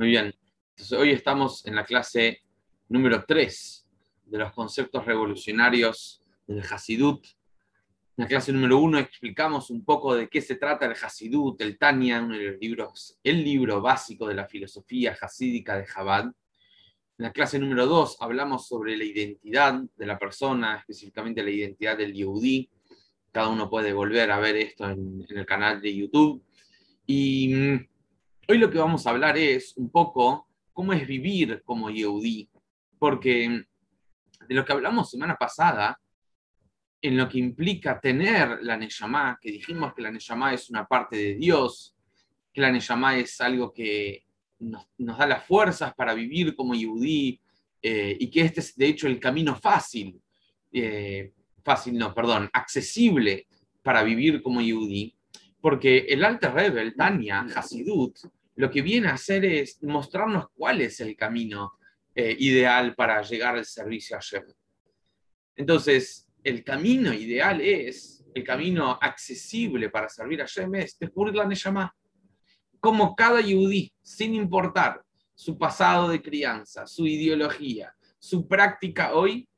Muy bien. Entonces, hoy estamos en la clase número 3 de los conceptos revolucionarios del Hasidut. En la clase número 1 explicamos un poco de qué se trata el Hasidut, el Tanya, uno de los libros, el libro básico de la filosofía hasídica de Chabad. En la clase número 2 hablamos sobre la identidad de la persona, específicamente la identidad del Yehudi. Cada uno puede volver a ver esto en, en el canal de YouTube. Y mm, hoy lo que vamos a hablar es un poco cómo es vivir como Yehudi, porque de lo que hablamos semana pasada, en lo que implica tener la Neyamá, que dijimos que la Neyamá es una parte de Dios, que la Neyamá es algo que nos, da las fuerzas para vivir como Yehudi, eh, y que este es de hecho el camino fácil, eh, fácil no, perdón, accesible para vivir como Yehudi, porque el Alter Rebbe, el Tanya, Hasidut, lo que viene a hacer es mostrarnos cuál es el camino eh, ideal para llegar al servicio a Shem. Entonces, el camino ideal es, el camino accesible para servir a Shem es descubrir la Neshama. Como cada yudí, sin importar su pasado de crianza, su ideología, su práctica hoy,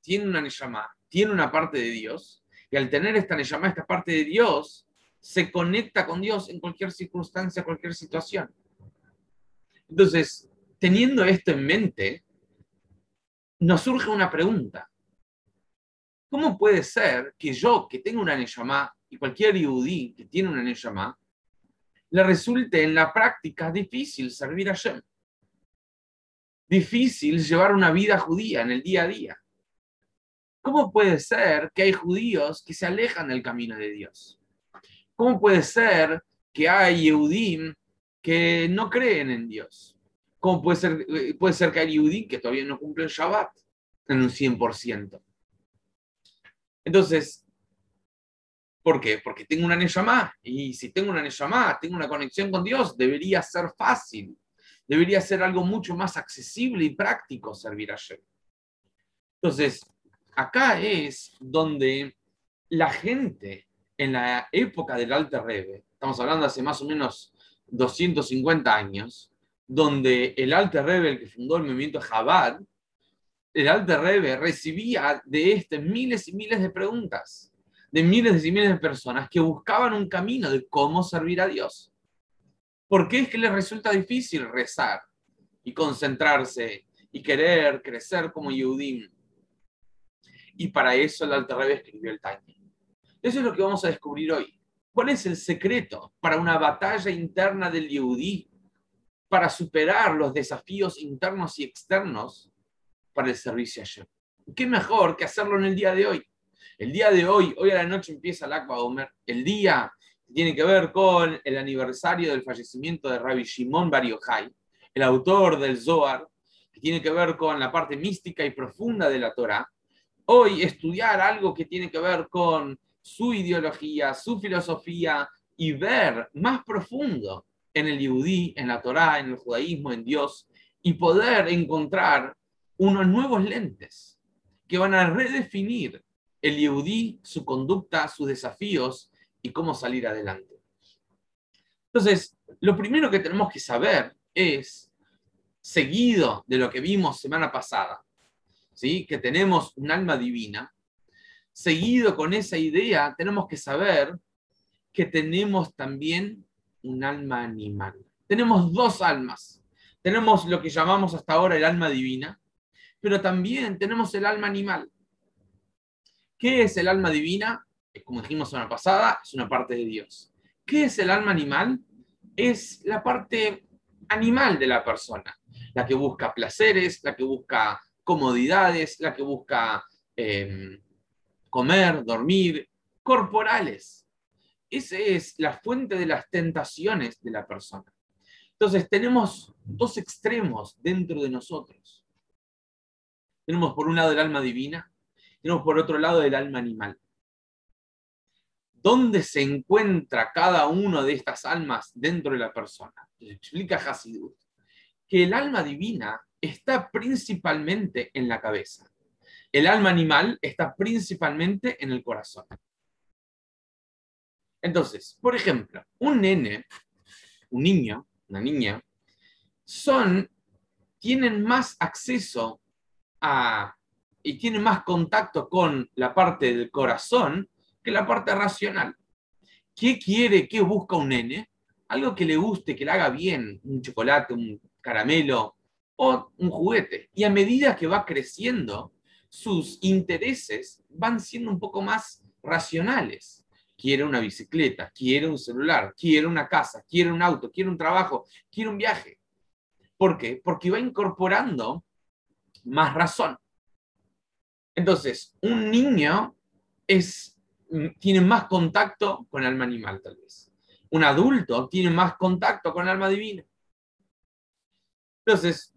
tiene una Neshama, tiene una parte de Dios, y al tener esta Neshama, esta parte de Dios, se conecta con Dios en cualquier circunstancia, cualquier situación. Entonces, teniendo esto en mente, nos surge una pregunta. ¿Cómo puede ser que yo, que tengo una Neyamá, y cualquier yudí que tiene una Neyamá, le resulte en la práctica difícil servir a Shem? Difícil llevar una vida judía en el día a día. ¿Cómo puede ser que hay judíos que se alejan del camino de Dios? ¿Cómo puede ser que hay Yehudim que no creen en Dios? ¿Cómo puede ser, ser que hay Yehudim que todavía no cumplen Shabbat en un 100%? Entonces, ¿por qué? Porque tengo una Neshama. Y si tengo una Neshama, tengo una conexión con Dios, debería ser fácil. Debería ser algo mucho más accesible y práctico servir a Shem. Entonces, acá es donde la gente en la época del Alter Rebbe, estamos hablando hace más o menos 250 años, donde el Alter Rebbe, el que fundó el movimiento Chabad, el Alter Rebbe recibía de este miles y miles de preguntas, de miles y miles de personas que buscaban un camino de cómo servir a Dios. ¿Por qué es que les resulta difícil rezar y concentrarse y querer crecer como Yehudim? Y para eso el Alter Rebbe escribió el Tanya. Eso es lo que vamos a descubrir hoy. ¿Cuál es el secreto para una batalla interna del Yehudí para superar los desafíos internos y externos para el servicio a? ¿Qué mejor que hacerlo en el día de hoy? El día de hoy, hoy a la noche empieza el Akba Omer, el día que tiene que ver con el aniversario del fallecimiento de Rabbi Shimon Bar Yochai, el autor del Zohar, que tiene que ver con la parte mística y profunda de la Torah. Hoy estudiar algo que tiene que ver con su ideología, su filosofía y ver más profundo en el yudí, en la Torá, en el judaísmo, en Dios, y poder encontrar unos nuevos lentes que van a redefinir el yudí, su conducta, sus desafíos y cómo salir adelante. Entonces, lo primero que tenemos que saber es, seguido de lo que vimos semana pasada, ¿sí? que tenemos un alma divina, seguido con esa idea, tenemos que saber que tenemos también un alma animal. Tenemos dos almas. Tenemos lo que llamamos hasta ahora el alma divina, pero también tenemos el alma animal. ¿Qué es el alma divina? Como dijimos semana pasada, es una parte de Dios. ¿Qué es el alma animal? Es la parte animal de la persona, la que busca placeres, la que busca comodidades, la que busca eh, comer, dormir, corporales. Esa es la fuente de las tentaciones de la persona. Entonces tenemos dos extremos dentro de nosotros. Tenemos por un lado el alma divina, tenemos por otro lado el alma animal. ¿Dónde se encuentra cada una de estas almas dentro de la persona? explica Hasidut que el alma divina está principalmente en la cabeza. El alma animal está principalmente en el corazón. Entonces, por ejemplo, un nene, un niño, una niña, son, tienen más acceso a y tienen más contacto con la parte del corazón que la parte racional. ¿Qué quiere, qué busca un nene? Algo que le guste, que le haga bien, un chocolate, un caramelo o un juguete. Y a medida que va creciendo, sus intereses van siendo un poco más racionales. Quiere una bicicleta, quiere un celular, quiere una casa, quiere un auto, quiere un trabajo, quiere un viaje. ¿Por qué? Porque va incorporando más razón. Entonces, un niño es, tiene más contacto con el alma animal, tal vez. Un adulto tiene más contacto con el alma divina. Entonces,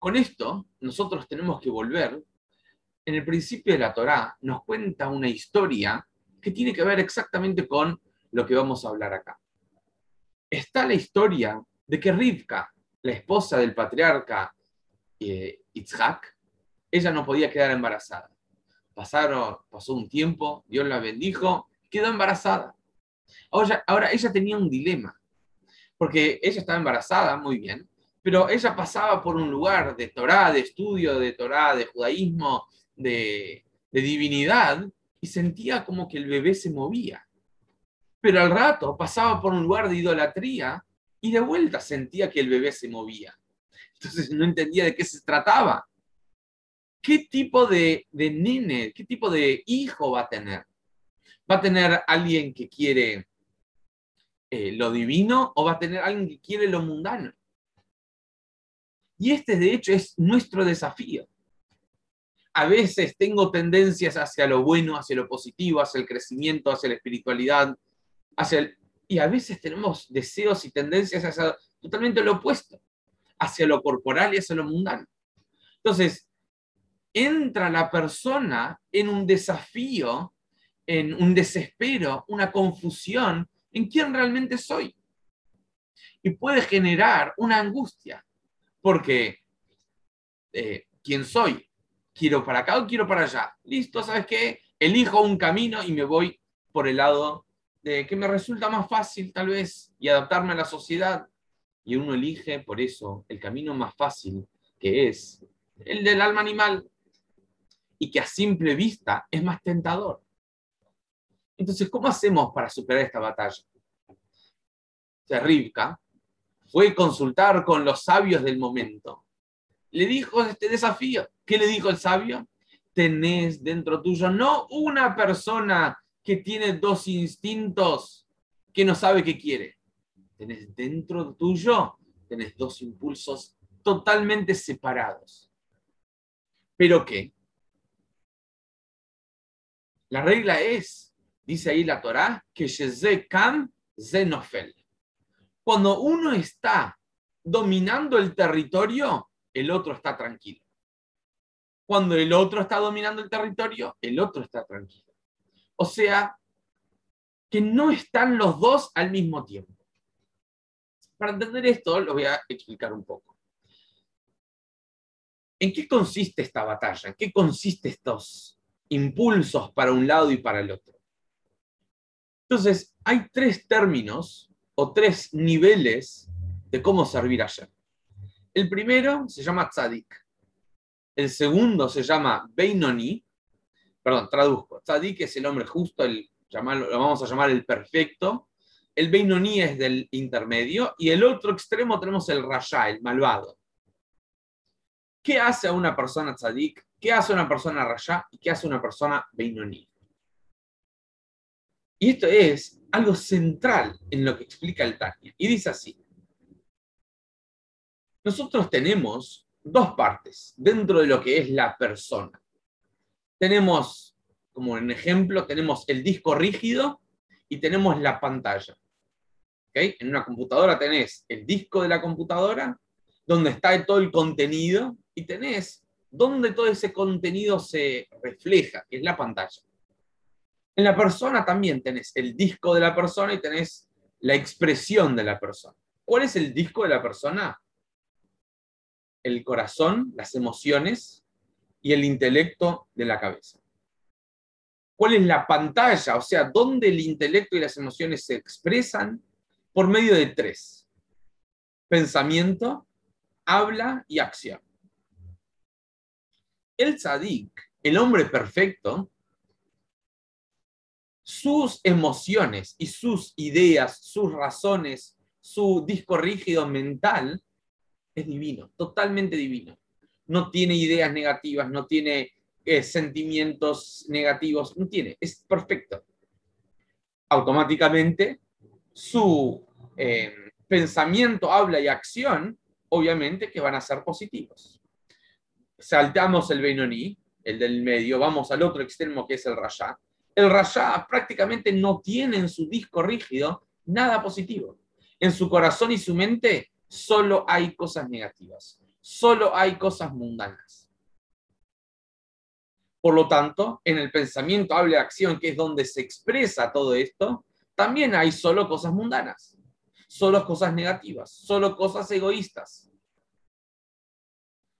con esto, nosotros tenemos que volver. En el principio de la Torá nos cuenta una historia que tiene que ver exactamente con lo que vamos a hablar acá. Está la historia de que Rivka, la esposa del patriarca eh, ella no podía quedar embarazada. Pasaron, pasó un tiempo, Dios la bendijo, quedó embarazada. Ahora, ahora ella tenía un dilema, porque ella estaba embarazada, muy bien, pero ella pasaba por un lugar de Torah, de estudio de Torah, de judaísmo, de, de divinidad, y sentía como que el bebé se movía. Pero al rato pasaba por un lugar de idolatría y de vuelta sentía que el bebé se movía. Entonces no entendía de qué se trataba. ¿Qué tipo de, de nene, qué tipo de hijo va a tener? ¿Va a tener alguien que quiere eh, lo divino o va a tener alguien que quiere lo mundano? Y este, de hecho, es nuestro desafío. A veces tengo tendencias hacia lo bueno, hacia lo positivo, hacia el crecimiento, hacia la espiritualidad, hacia y a veces tenemos deseos y tendencias hacia totalmente lo opuesto, hacia lo corporal y hacia lo mundano. Entonces, entra la persona en un desafío, en un desespero, una confusión en quién realmente soy. Y puede generar una angustia, porque eh, ¿quién soy? ¿Quiero para acá o quiero para allá? Listo, ¿sabes qué? Elijo un camino y me voy por el lado de que me resulta más fácil tal vez y adaptarme a la sociedad. Y uno elige por eso el camino más fácil, que es el del alma animal, y que a simple vista es más tentador. Entonces, ¿cómo hacemos para superar esta batalla? O fue consultar con los sabios del momento. Le dijo este desafío. ¿Qué le dijo el sabio? Tenés dentro tuyo no una persona que tiene dos instintos que no sabe qué quiere. Tenés dentro tuyo, tenés dos impulsos totalmente separados. ¿Pero qué? La regla es, dice ahí la Torá, que Kam Zenofel. Cuando uno está dominando el territorio, el otro está tranquilo. Cuando el otro está dominando el territorio, el otro está tranquilo. O sea, que no están los dos al mismo tiempo. Para entender esto, lo voy a explicar un poco. ¿En qué consiste esta batalla? ¿En qué consiste estos impulsos para un lado y para el otro. Entonces, hay tres términos o tres niveles de cómo servir ayer. El primero se llama tzadik. El segundo se llama Beinoni. Perdón, traduzco. Tzadik es el hombre justo, el, lo vamos a llamar el perfecto. El Beinoni es del intermedio. Y el otro extremo tenemos el Rasha, el malvado. ¿Qué hace a una persona tzadik? ¿Qué hace una persona y qué hace una persona beinoní? Y esto es algo central en lo que explica el Tania. Y dice así. Nosotros tenemos dos partes dentro de lo que es la persona. Tenemos, como en ejemplo, tenemos el disco rígido y tenemos la pantalla. En una computadora tenés el disco de la computadora, donde está todo el contenido, y tenés donde todo ese contenido se refleja, que es la pantalla. En la persona también tenés el disco de la persona y tenés la expresión de la persona. ¿Cuál es el disco de la persona? El corazón, las emociones y el intelecto de la cabeza. ¿Cuál es la pantalla? O sea, ¿dónde el intelecto y las emociones se expresan? Por medio de tres. pensamiento, habla y acción. El tzadik, el hombre perfecto, sus emociones y sus ideas, sus razones, su disco rígido mental es divino, totalmente divino. No tiene ideas negativas, no tiene eh, sentimientos negativos, no tiene, es perfecto. Automáticamente su eh, pensamiento, habla y acción, obviamente que van a ser positivos. Saltamos el Benoní, el del medio, vamos al otro extremo que es el Rayá. El Rayá prácticamente no tiene en su disco rígido nada positivo. En su corazón y su mente solo hay cosas negativas, solo hay cosas mundanas. Por lo tanto, en el pensamiento, habla y acción, que es donde se expresa todo esto, también hay solo cosas mundanas, solo cosas negativas, solo cosas egoístas.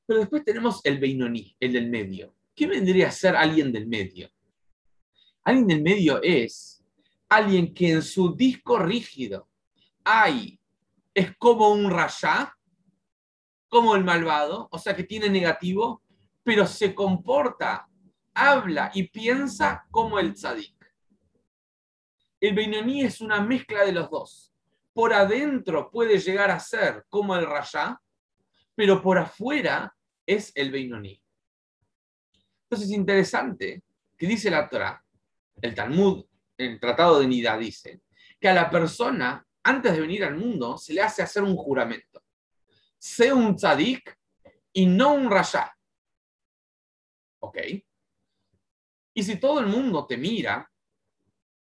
Pero después tenemos el Beinoní, el del medio. ¿Qué vendría a ser alguien del medio? Alguien del medio es alguien que en su disco rígido hay, es como un rayá, como el malvado, o sea que tiene negativo, pero se comporta, habla y piensa como el tzadik. El Beinoní es una mezcla de los dos. Por adentro puede llegar a ser como el Rayá, pero por afuera es el Beinoní. Entonces es interesante que dice la Torah, el Talmud, el Tratado de Nidá dice, que a la persona, antes de venir al mundo, se le hace hacer un juramento. Sé un tzadik y no un rayá. ¿Ok? Y si todo el mundo te mira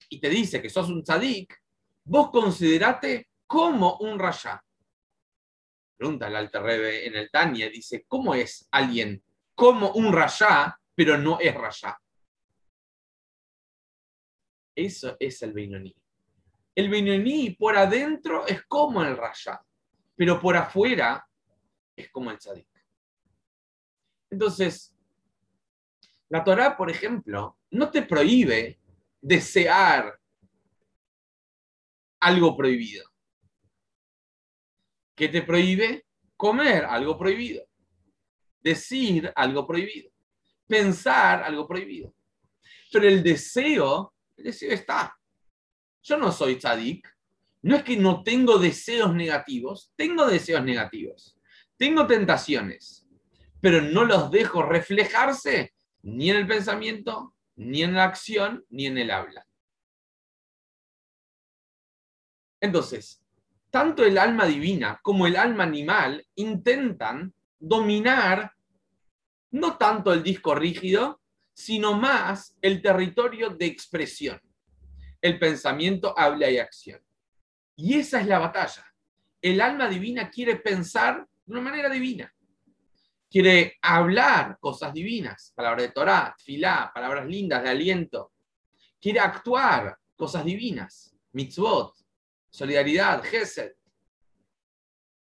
y te dice que sos un tzadik, vos considerate como un rayá. Pregunta el Alter Rebbe en el Tania, dice, ¿cómo es alguien como un rayá, pero no es rayá? Eso es el Beinoní. El Beinoní por adentro es como el rayá, pero por afuera es como el tzadik. Entonces, la Torah, por ejemplo, no te prohíbe desear algo prohibido. ¿Qué te prohíbe? Comer algo prohibido. Decir algo prohibido. Pensar algo prohibido. Pero el deseo, deseo está. Yo no soy tzadik. No es que no tengo deseos negativos, tengo deseos negativos. Tengo tentaciones, pero no los dejo reflejarse ni en el pensamiento, ni en la acción, ni en el habla. Entonces, tanto el alma divina como el alma animal intentan dominar no tanto el disco rígido, sino más el territorio de expresión. El pensamiento, habla y acción. Y esa es la batalla. El alma divina quiere pensar de una manera divina quiere hablar cosas divinas, palabras de Torah, filá, palabras lindas de aliento. Quiere actuar cosas divinas, mitzvot, solidaridad, gesed.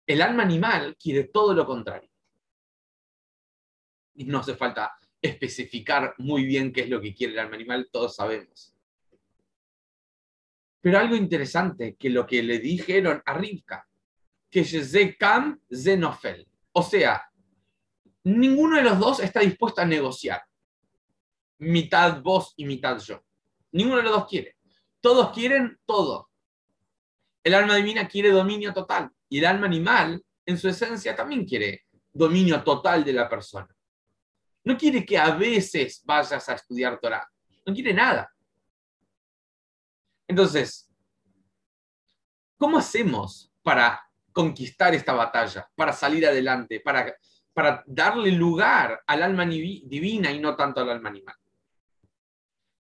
El alma animal quiere todo lo contrario. Y no hace falta especificar muy bien qué es lo que quiere el alma animal, todos sabemos. Pero algo interesante que lo que le dijeron a Rivka, que kam zenofel. O sea, ninguno de los dos está dispuesto a negociar. Mitad vos y mitad yo. Ninguno de los dos quiere. Todos quieren todo. El alma divina quiere dominio total y el alma animal, en su esencia, también quiere dominio total de la persona. No quiere que a veces vayas a estudiar Torah. No quiere nada. Entonces, ¿cómo hacemos para conquistar esta batalla, para salir adelante, para para darle lugar al alma divina y no tanto al alma animal.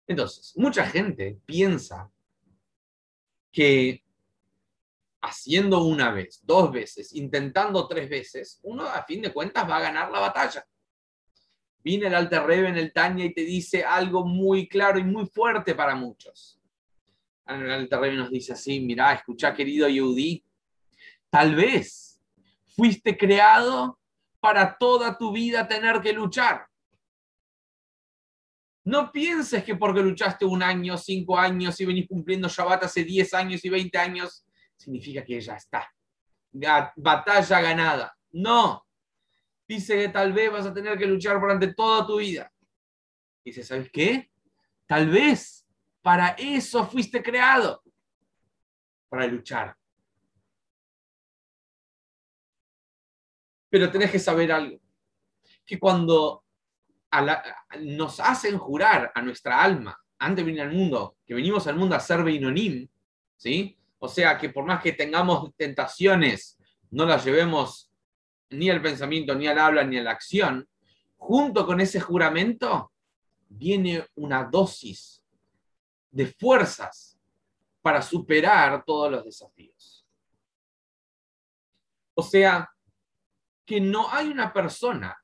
Entonces, mucha gente piensa que haciendo una vez, dos veces, intentando tres veces, uno a fin de cuentas va a ganar la batalla. Viene el Alter Rebbe en el Tanya y te dice algo muy claro y muy fuerte para muchos. El Alter Rebbe nos dice así, mira, escucha querido Yehudi, tal vez fuiste creado para toda tu vida tener que luchar. No pienses que porque luchaste un año, cinco años y venís cumpliendo Shabbat hace 10 años y 20 años, significa que ya está. batalla ganada. No. Dice que tal vez vas a tener que luchar durante toda tu vida. Dice, ¿sabes qué? Tal vez para eso fuiste creado, para luchar. Pero tenés que saber algo, que cuando nos hacen jurar a nuestra alma, antes de venir al mundo, que venimos al mundo a ser Beinonim, ¿sí? O sea, que por más que tengamos tentaciones, no las llevemos ni al pensamiento, ni al habla, ni a la acción, junto con ese juramento viene una dosis de fuerzas para superar todos los desafíos. O sea, que no hay una persona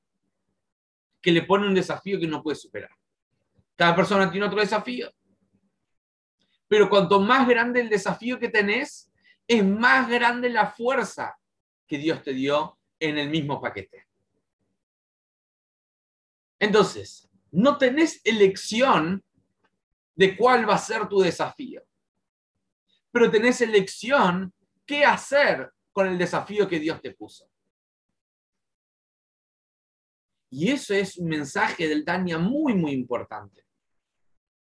que le pone un desafío que no puede superar. Cada persona tiene otro desafío. Pero cuanto más grande el desafío que tenés, es más grande la fuerza que Dios te dio en el mismo paquete. Entonces, no tenés elección de cuál va a ser tu desafío, pero tenés elección qué hacer con el desafío que Dios te puso. Y eso es un mensaje del Tania muy, muy importante.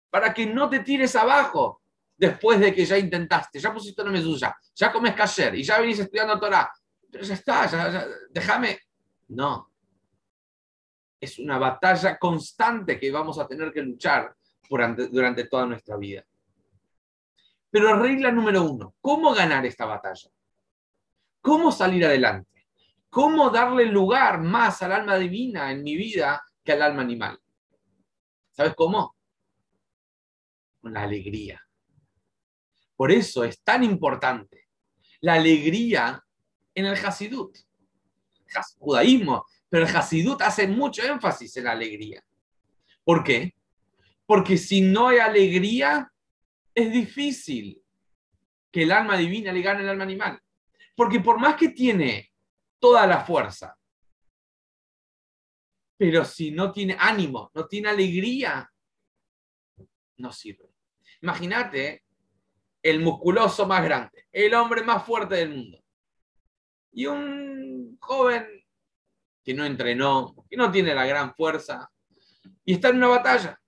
Para que no te tires abajo después de que ya intentaste, ya pusiste una mesuya, ya comes kasher y ya venís estudiando Torah. Pero ya está, ya, déjame. No. Es una batalla constante que vamos a tener que luchar durante, durante toda nuestra vida. Pero regla número uno, ¿cómo ganar esta batalla? ¿Cómo salir adelante? ¿Cómo darle lugar más al alma divina en mi vida que al alma animal? ¿Sabes cómo? Con la alegría. Por eso es tan importante la alegría en el Hasidut. Judaísmo, pero el Hasidut hace mucho énfasis en la alegría. ¿Por qué? Porque si no hay alegría, es difícil que el alma divina le gane al alma animal. Porque por más que tiene toda la fuerza. Pero si no tiene ánimo, no tiene alegría, no sirve. Imagínate el musculoso más grande, el hombre más fuerte del mundo. Y un joven que no entrenó, que no tiene la gran fuerza, y está en una batalla.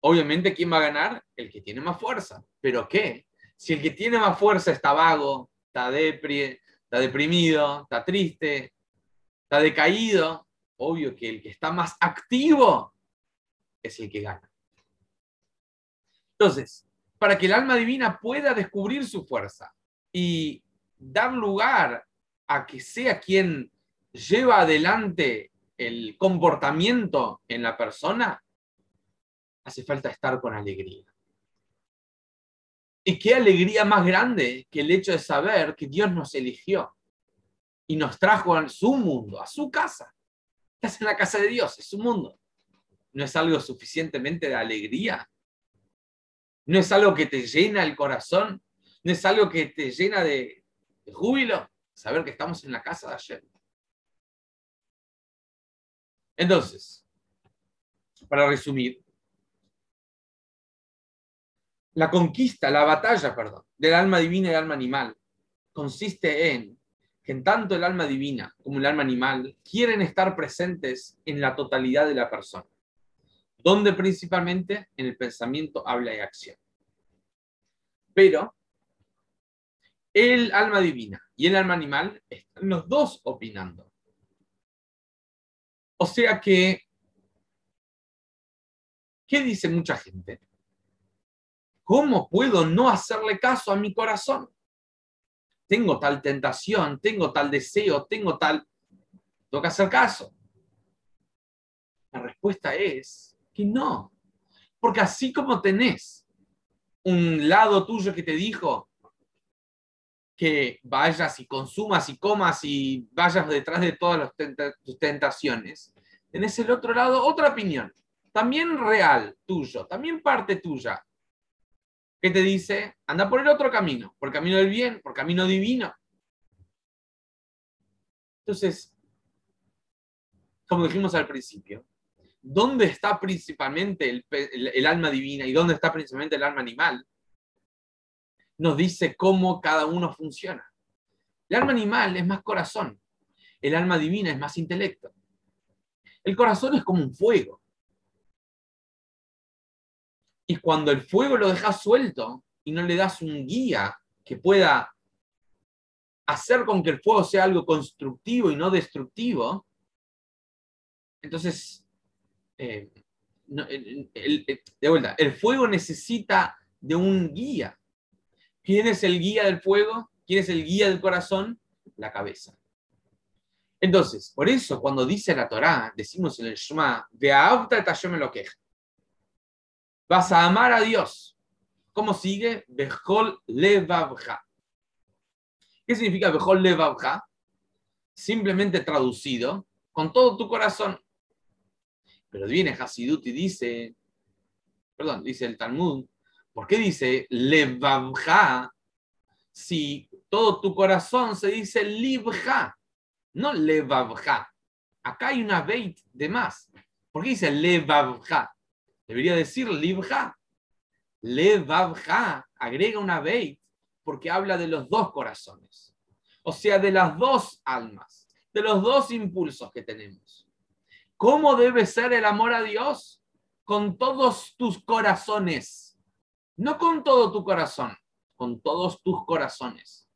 Obviamente, ¿quién va a ganar? El que tiene más fuerza. ¿Pero qué? Si el que tiene más fuerza está vago, está está deprimido, está triste, está decaído, obvio que el que está más activo es el que gana. Entonces, para que el alma divina pueda descubrir su fuerza y dar lugar a que sea quien lleva adelante el comportamiento en la persona, hace falta estar con alegría. Y qué alegría más grande que el hecho de saber que Dios nos eligió y nos trajo a su mundo, a su casa. Estás en la casa de Dios, es su mundo. ¿No es algo suficientemente de alegría? ¿No es algo que te llena el corazón? ¿No es algo que te llena de, júbilo? Saber que estamos en la casa de ayer. Entonces, para resumir, la conquista, la batalla, perdón, del alma divina y del alma animal consiste en que tanto el alma divina como el alma animal quieren estar presentes en la totalidad de la persona, donde principalmente en el pensamiento, habla y acción. Pero el alma divina y el alma animal están los dos opinando. O sea que, ¿qué dice mucha gente? ¿Cómo puedo no hacerle caso a mi corazón? Tengo tal tentación, tengo tal deseo, tengo tal... Tengo que hacer caso. La respuesta es que no. Porque así como tenés un lado tuyo que te dijo que vayas y consumas y comas y vayas detrás de todas tus tentaciones, tenés el otro lado otra opinión, también real tuyo, también parte tuya, ¿Qué te dice? Anda por el otro camino, por camino del bien, por camino divino. Entonces, como dijimos al principio, ¿dónde está principalmente el, alma divina y dónde está principalmente el alma animal? Nos dice cómo cada uno funciona. El alma animal es más corazón, el alma divina es más intelecto. El corazón es como un fuego. Y cuando el fuego lo dejas suelto y no le das un guía que pueda hacer con que el fuego sea algo constructivo y no destructivo, entonces, eh, de vuelta, el fuego necesita de un guía. ¿Quién es el guía del fuego? ¿Quién es el guía del corazón? La cabeza. Entonces, por eso cuando dice la Torá, decimos en el Shema, lo que Vas a amar a Dios. ¿Cómo sigue? Bejol levavja. ¿Qué significa Bejol levavja? Simplemente traducido, con todo tu corazón. Pero viene Hasidut y dice, perdón, dice el Talmud, ¿por qué dice levavja si todo tu corazón se dice libja? no levavja. Acá hay una beit de más. ¿Por qué dice levavja? Debería decir livja. Levavja agrega una beit porque habla de los dos corazones. O sea, de las dos almas, de los dos impulsos que tenemos. ¿Cómo debe ser el amor a Dios? Con todos tus corazones. No con todo tu corazón, con todos tus corazones.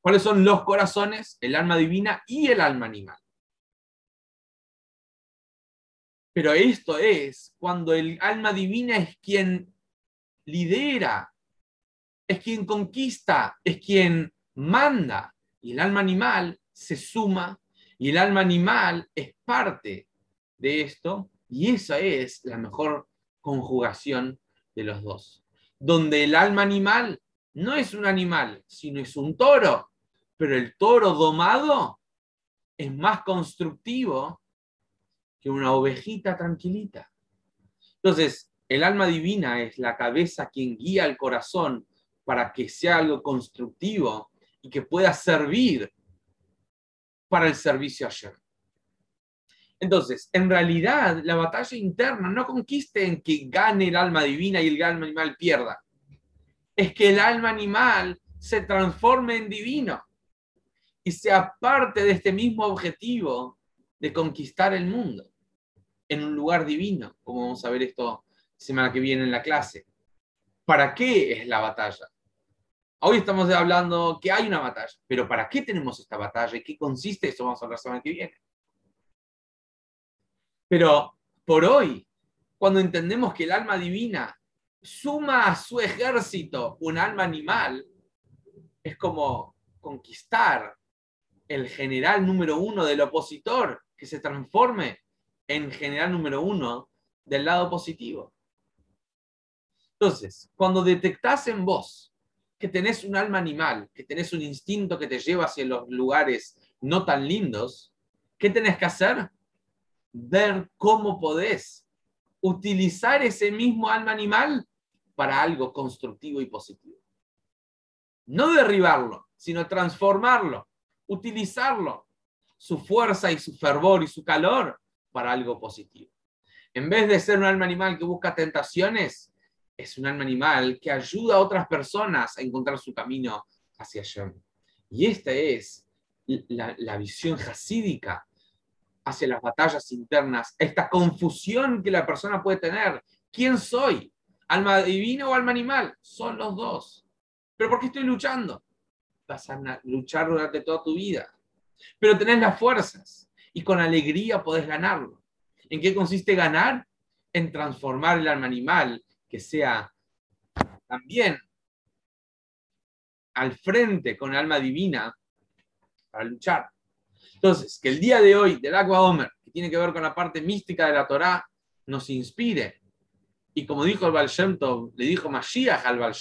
¿Cuáles son los corazones? El alma divina y el alma animal. Pero esto es cuando el alma divina es quien lidera, es quien conquista, es quien manda. Y el alma animal se suma y el alma animal es parte de esto. Y esa es la mejor conjugación de los dos. Donde el alma animal no es un animal, sino es un toro pero el toro domado es más constructivo que una ovejita tranquilita. Entonces, el alma divina es la cabeza quien guía el corazón para que sea algo constructivo y que pueda servir para el servicio ayer. Entonces, en realidad, la batalla interna no conquiste en que gane el alma divina y el alma animal pierda. Es que el alma animal se transforme en divino y sea parte de este mismo objetivo de conquistar el mundo en un lugar divino, como vamos a ver esto semana que viene en la clase. ¿Para qué es la batalla? Hoy estamos hablando que hay una batalla, pero ¿para qué tenemos esta batalla y qué consiste? Eso vamos a hablar la semana que viene. Pero por hoy, cuando entendemos que el alma divina suma a su ejército un alma animal, es como conquistar el general número uno del opositor que se transforme en general número uno del lado positivo. Entonces, cuando detectás en vos que tenés un alma animal, que tenés un instinto que te lleva hacia los lugares no tan lindos, ¿qué tenés que hacer? Ver cómo podés utilizar ese mismo alma animal para algo constructivo y positivo. No derribarlo, sino transformarlo utilizarlo, su fuerza y su fervor y su calor para algo positivo. En vez de ser un alma animal que busca tentaciones, es un alma animal que ayuda a otras personas a encontrar su camino hacia allá. Y esta es la visión jasídica hacia las batallas internas, esta confusión que la persona puede tener. ¿Quién soy? ¿Alma divina o alma animal? Son los dos. ¿Pero por qué estoy luchando? vas a luchar durante toda tu vida. Pero tenés las fuerzas y con alegría podés ganarlo. ¿En qué consiste ganar? En transformar el alma animal que sea también al frente con alma divina para luchar. Entonces, que el día de hoy del Agua Homer, que tiene que ver con la parte mística de la Torá, nos inspire. Y como dijo el Baal le dijo Mashiach al Baal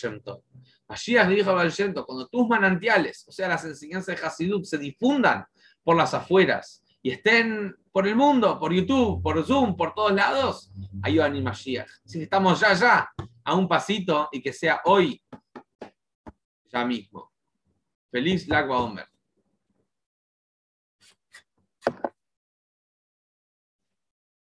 Mashiach le dijo a Baal cuando tus manantiales, o sea, las enseñanzas de Hasidut, se difundan por las afueras y estén por el mundo, por YouTube, por Zoom, por todos lados, ahí va a venir Mashiach. Que estamos ya, ya, a un pasito y que sea hoy, ya mismo. Feliz Lagua Omer.